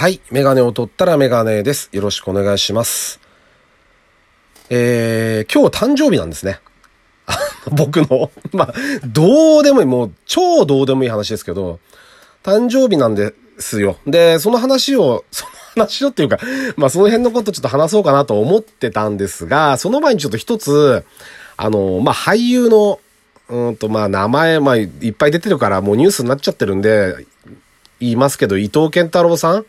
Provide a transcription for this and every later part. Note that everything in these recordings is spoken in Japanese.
はい。メガネを取ったらメガネです。よろしくお願いします。えー、今日誕生日なんですね。僕の、まあ、どうでもいい、もう超どうでもいい話ですけど、誕生日なんですよ。で、その話を、その話をっていうか、まあその辺のことちょっと話そうかなと思ってたんですが、その前にちょっと一つ、あの、まあ俳優の、うんと、まあ名前、まあいっぱい出てるからもうニュースになっちゃってるんで、言いますけど、伊藤健太郎さん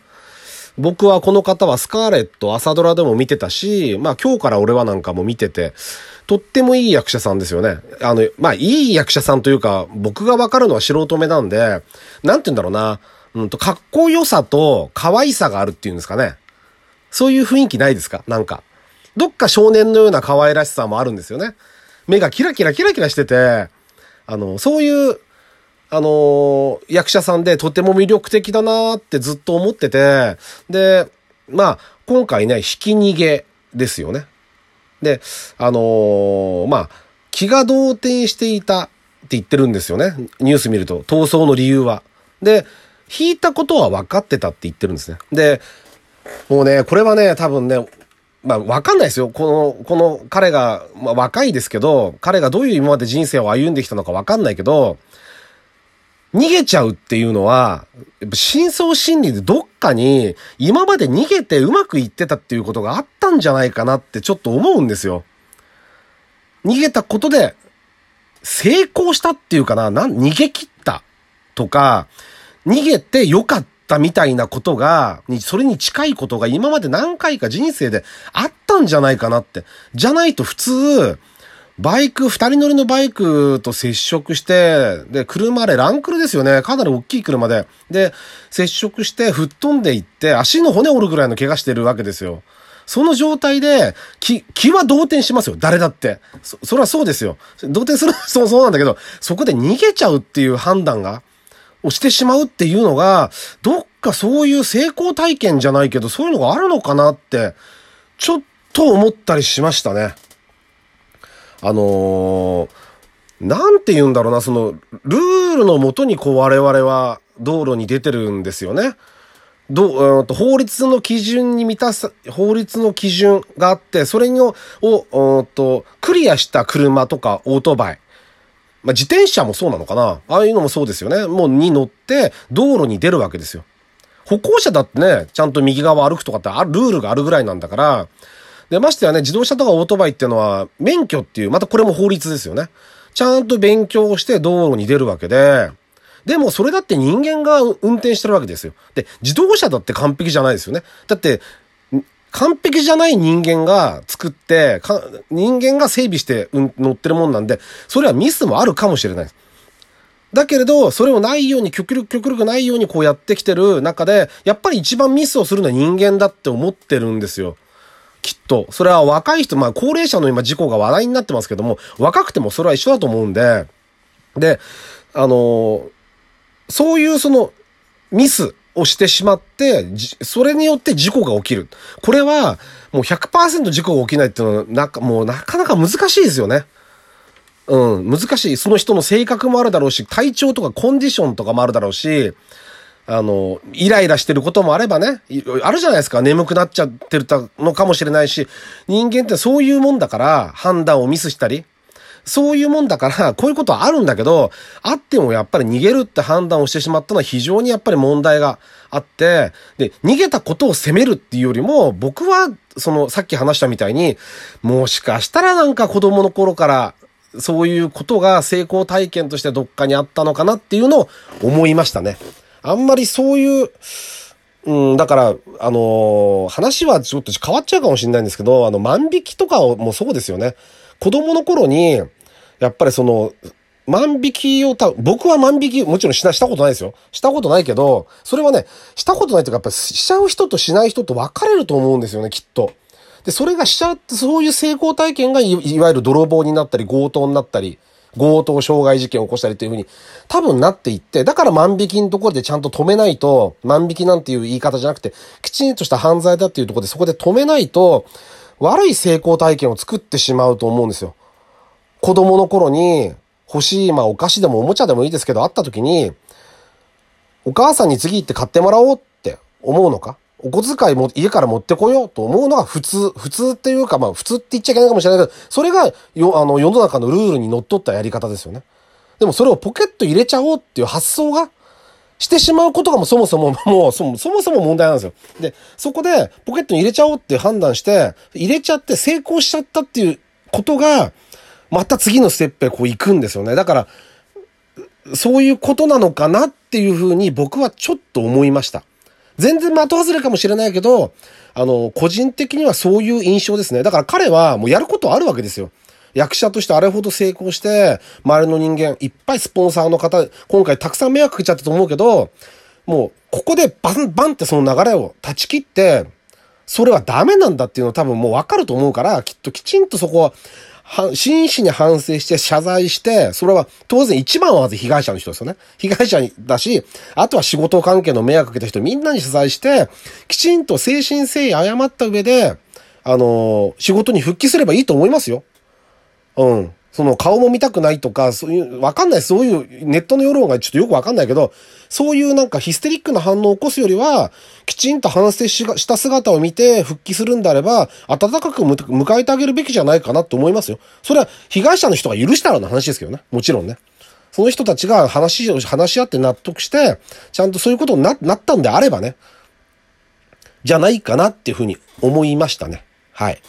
僕はこの方はスカーレット、朝ドラでも見てたし、まあ今日から俺はなんかも見てて、とってもいい役者さんですよね。あの、まあいい役者さんというか、僕がわかるのは素人目なんで、なんて言うんだろうな、うんと、かっこよさと可愛さがあるっていうんですかね。そういう雰囲気ないですか？なんか。どっか少年のような可愛らしさもあるんですよね。目がキラキラキラキラしてて、あの、そういう、あのー役者さんでとても魅力的だなってずっと思ってて、で、まあ、今回ね、引き逃げですよね。で、あのーまあ、気が動転していたって言ってるんですよね。ニュース見ると、逃走の理由は。で、引いたことは分かってたって言ってるんですね。で、もうね、これはね、多分ね、まあ、わかんないですよ。この、この彼が、まあ、若いですけど、彼がどういう今まで人生を歩んできたのかわかんないけど、逃げちゃうっていうのは、やっぱ深層心理でどっかに、今まで逃げてうまくいってたっていうことがあったんじゃないかなってちょっと思うんですよ。逃げたことで、成功したっていうかな、なん、逃げ切ったとか、逃げてよかったみたいなことが、それに近いことが今まで何回か人生であったんじゃないかなって。じゃないと普通、バイク、二人乗りのバイクと接触して、で、車でランクルですよね。かなり大きい車で。で、接触して吹っ飛んでいって、足の骨折るぐらいの怪我してるわけですよ。その状態で、気、気は動転しますよ。誰だって。そ、それはそうですよ。動転する、そう、そうなんだけど、そこで逃げちゃうっていう判断が、をしてしまうっていうのが、どっかそういう成功体験じゃないけど、そういうのがあるのかなって、ちょっと思ったりしましたね。あのーなんて言うんだろうな、その、ルールのもとにこう我々は道路に出てるんですよね。どう、うんと法律の基準に満たす、法律の基準があって、それを、を、うんと、クリアした車とかオートバイ。まあ、自転車もそうなのかなああいうのもそうですよね。もうに乗って道路に出るわけですよ。歩行者だってね、ちゃんと右側歩くとかってあルールがあるぐらいなんだから、で、ましてやね、自動車とかオートバイっていうのは、免許っていう、またこれも法律ですよね。ちゃんと勉強して道路に出るわけで、でもそれだって人間が運転してるわけですよ。で、自動車だって完璧じゃないですよね。だって、完璧じゃない人間が作って、か人間が整備して、うん、乗ってるもんなんで、それはミスもあるかもしれないです。だけれど、それをないように、極力、極力ないようにこうやってきてる中で、やっぱり一番ミスをするのは人間だって思ってるんですよ。きっと。それは若い人、まあ高齢者の今事故が話題になってますけども、若くてもそれは一緒だと思うんで、で、あのそういうそのミスをしてしまって、それによって事故が起きる。これはもう100%事故が起きないっていうのは、なんかもうなかなか難しいですよね。うん、難しい。その人の性格もあるだろうし、体調とかコンディションとかもあるだろうし、あの、イライラしてることもあればね、あるじゃないですか。眠くなっちゃってるのかもしれないし、人間ってそういうもんだから、判断をミスしたり、そういうもんだから、こういうことはあるんだけど、あってもやっぱり逃げるって判断をしてしまったのは非常にやっぱり問題があって、で、逃げたことを責めるっていうよりも、僕は、その、さっき話したみたいに、もしかしたらなんか子供の頃から、そういうことが成功体験としてどっかにあったのかなっていうのを思いましたね。あんまりそういう、うん、だから、あのー話はちょっと変わっちゃうかもしれないんですけど、あの、万引きとかもそうですよね。子供の頃に、やっぱりその、万引きをた、僕は万引き、もちろんしな、したことないですよ。したことないけど、それはね、したことないというか、やっぱしちゃう人としない人と分かれると思うんですよね、きっと。で、それがしちゃって、そういう成功体験がい、いわゆる泥棒になったり、強盗になったり、強盗傷害事件を起こしたりっていうふうに、多分なっていって、だから万引きのところでちゃんと止めないと、万引きなんていう言い方じゃなくて、きちんとした犯罪だっていうところでそこで止めないと、悪い成功体験を作ってしまうと思うんですよ。子供の頃に欲しい、まあお菓子でもおもちゃでもいいですけど、あった時に、お母さんに次行って買ってもらおうって思うのか？お小遣いも家から持ってこようと思うのが普通、普通っていうか、まあ普通って言っちゃいけないかもしれないけど、それがよ、あの、世の中のルールにのっとったやり方ですよね。でもそれをポケット入れちゃおうっていう発想が、してしまうことがもうそもそも、もうそもそもそも問題なんですよ。で、そこでポケットに入れちゃおうって判断して、入れちゃって成功しちゃったっていうことが、また次のステップへこう行くんですよね。だから、そういうことなのかなっていうふうに僕はちょっと思いました。全然的外れかもしれないけど、あの、個人的にはそういう印象ですね。だから彼はもうやることあるわけですよ。役者としてあれほど成功して、周りの人間、いっぱいスポンサーの方、今回たくさん迷惑かけちゃったと思うけど、もう、ここでバンバンってその流れを断ち切って、それはダメなんだっていうのは多分もうわかると思うから、きっときちんとそこは、は真摯に反省して謝罪して、それは当然一番はまず被害者の人ですよね。被害者だし、あとは仕事関係の迷惑かけた人みんなに謝罪して、きちんと精神誠意謝った上で、あの仕事に復帰すればいいと思いますよ。うん。その顔も見たくないとか、そういう、わかんない。そういうネットの世論がちょっとよくわかんないけど、そういうなんかヒステリックな反応を起こすよりは、きちんと反省した姿を見て復帰するんであれば、温かく迎えてあげるべきじゃないかなと思いますよ。それは被害者の人が許したらの話ですけどね。もちろんね。その人たちが話を、話し合って納得して、ちゃんとそういうことにななったんであればね、じゃないかなっていうふうに思いましたね。はい。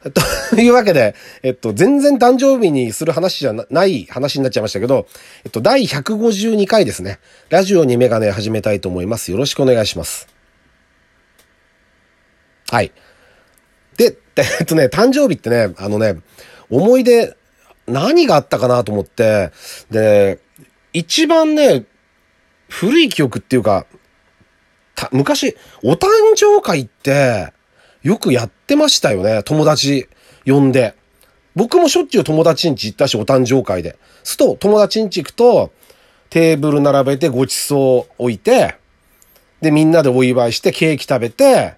というわけで、えっと、全然誕生日にする話じゃない話になっちゃいましたけど、えっと、第152回ですね。ラジオにメガネ始めたいと思います。よろしくお願いします。はい。で、えっとね、誕生日ってね、あのね、思い出、何があったかなと思って、で、一番ね、古い記憶っていうか、昔、お誕生会って、よくやってましたよね。友達呼んで。僕もしょっちゅう友達ん家行ったし、お誕生会で。すと、友達ん家行くと、テーブル並べてごちそう置いて、で、みんなでお祝いしてケーキ食べて、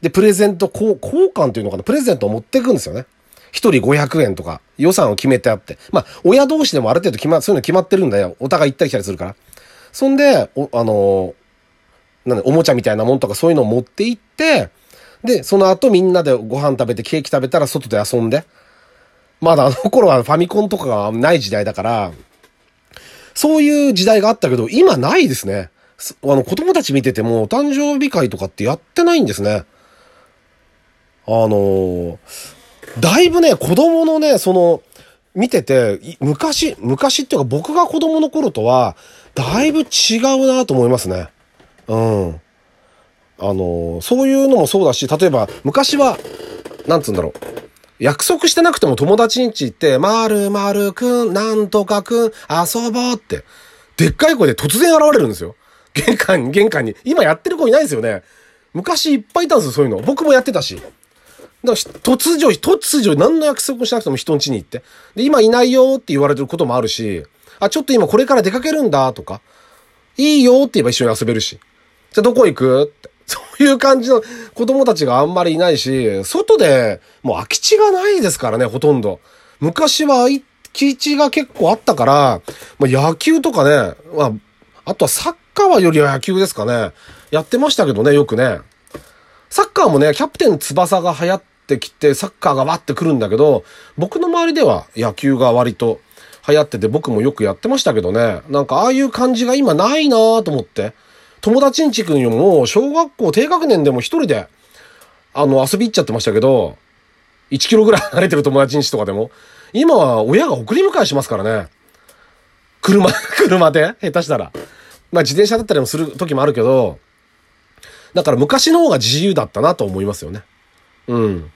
で、プレゼント交換っていうのかな？プレゼントを持っていくんですよね。一人500円とか予算を決めてあって。まあ、親同士でもある程度決ま、そういうの決まってるんだよ。お互い行ったり来たりするから。そんで、お、あのー、なんでおもちゃみたいなもんとかそういうのを持って行って、で、その後みんなでご飯食べてケーキ食べたら外で遊んで。まだあの頃はファミコンとかがない時代だから、そういう時代があったけど、今ないですね。あの、子供たち見てても、お誕生日会とかってやってないんですね。あの、だいぶね、子供のね、その、見てて、昔、昔っていうか僕が子供の頃とは、だいぶ違うなと思いますね。うん。あの、そういうのもそうだし、例えば、昔は、なんつうんだろう。約束してなくても友達ん家行って、まるまるくん、なんとかくん、遊ぼうって、でっかい声で突然現れるんですよ。玄関に、玄関に。今やってる子いないですよね。昔いっぱいいたんですよ、そういうの。僕もやってたし。だから突如、突如、何の約束もしなくても人ん家に行って。で、今いないよって言われてることもあるし、あ、ちょっと今これから出かけるんだとか、いいよって言えば一緒に遊べるし。じゃあどこ行くって。そういう感じの子供たちがあんまりいないし、外でもう空き地がないですからね、ほとんど。昔は空き地が結構あったから、まあ、野球とかね、まあ、あとはサッカーはよりは野球ですかね。やってましたけどね、よくね。サッカーもね、キャプテン翼が流行ってきて、サッカーがわってくるんだけど、僕の周りでは野球が割と流行ってて僕もよくやってましたけどね。なんかああいう感じが今ないなぁと思って。友達んちくんよも、小学校低学年でも一人で、あの、遊び行っちゃってましたけど、1キロぐらい離れてる友達んちとかでも、今は親が送り迎えしますからね。車、車で下手したら。まあ自転車だったりもする時もあるけど、だから昔の方が自由だったなと思いますよね。うん。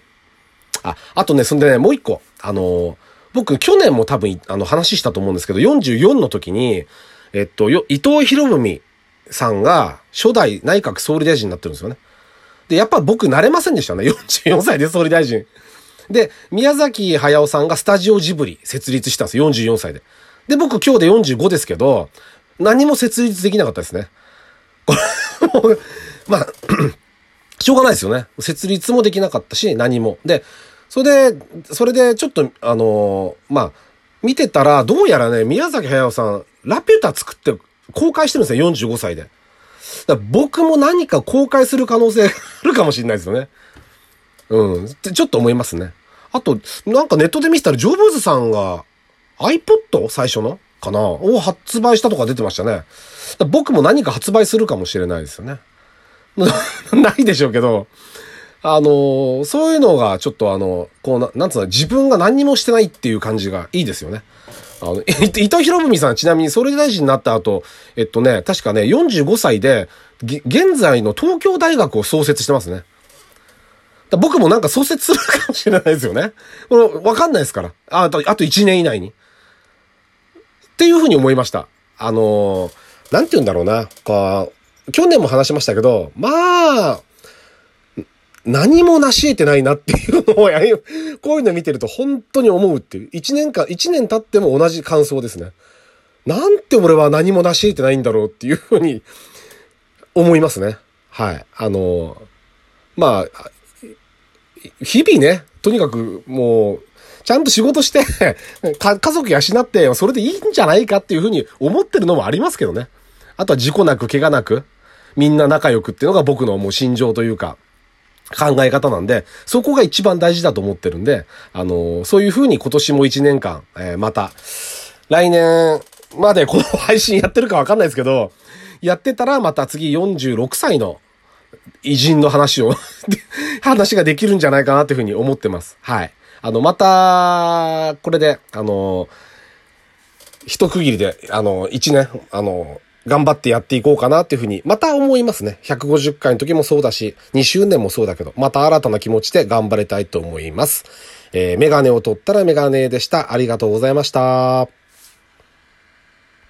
あ、あとね、そんでね、もう一個。あの、僕去年も多分、あの話したと思うんですけど、44の時に、えっと、伊藤博文さんが初代内閣総理大臣になってるんですよね。で、やっぱ僕慣れませんでしたね。44歳で総理大臣。で、宮崎駿さんがスタジオジブリ設立したんですよ。44歳で。で、僕今日で45ですけど、何も設立できなかったですね。これ、もう、まあ、しょうがないですよね。設立もできなかったし、何も。で、それで、それでちょっと、あのー、まあ、見てたら、どうやらね、宮崎駿さん、ラピュタ作って公開してるんですよ、45歳で。だ僕も何か公開する可能性が あるかもしれないですよね。うん。ちょっと思いますね。あと、なんかネットで見てたら、ジョブズさんが iPod? 最初の？かな？を発売したとか出てましたね。僕も何か発売するかもしれないですよね。ないでしょうけど、あの、そういうのがちょっとあの、こうな、なんつうの、自分が何にもしてないっていう感じがいいですよね。あの、伊藤博文さんちなみに総理大臣になった後、えっとね、確かね、45歳で、現在の東京大学を創設してますね。僕もなんか創設するかもしれないですよね。これ、わかんないですから。あ、あと、あと1年以内に。っていうふうに思いました。あのなんて言うんだろうな。こう、去年も話しましたけど、まあ、何も成し得てないなっていうのを、こういうの見てると本当に思うっていう。一年間、一年経っても同じ感想ですね。なんて俺は何も成し得てないんだろうっていうふうに 思いますね。はい。あの、まあ、日々ね、とにかくもう、ちゃんと仕事して 家族養って、それでいいんじゃないかっていうふうに思ってるのもありますけどね。あとは事故なく怪我なく、みんな仲良くっていうのが僕のもう心情というか、考え方なんで、そこが一番大事だと思ってるんで、あのー、そういう風に今年も一年間、えー、また、来年までこの配信やってるかわかんないですけど、やってたらまた次46歳の偉人の話を 話ができるんじゃないかなっていう風に思ってます。はい。あの、また、これで、あの、一区切りで、あの、一年、あの、頑張ってやっていこうかなっていうふうに、また思いますね。150回の時もそうだし、2周年もそうだけど、また新たな気持ちで頑張りたいと思います。えー、メガネを取ったらメガネでした。ありがとうございました。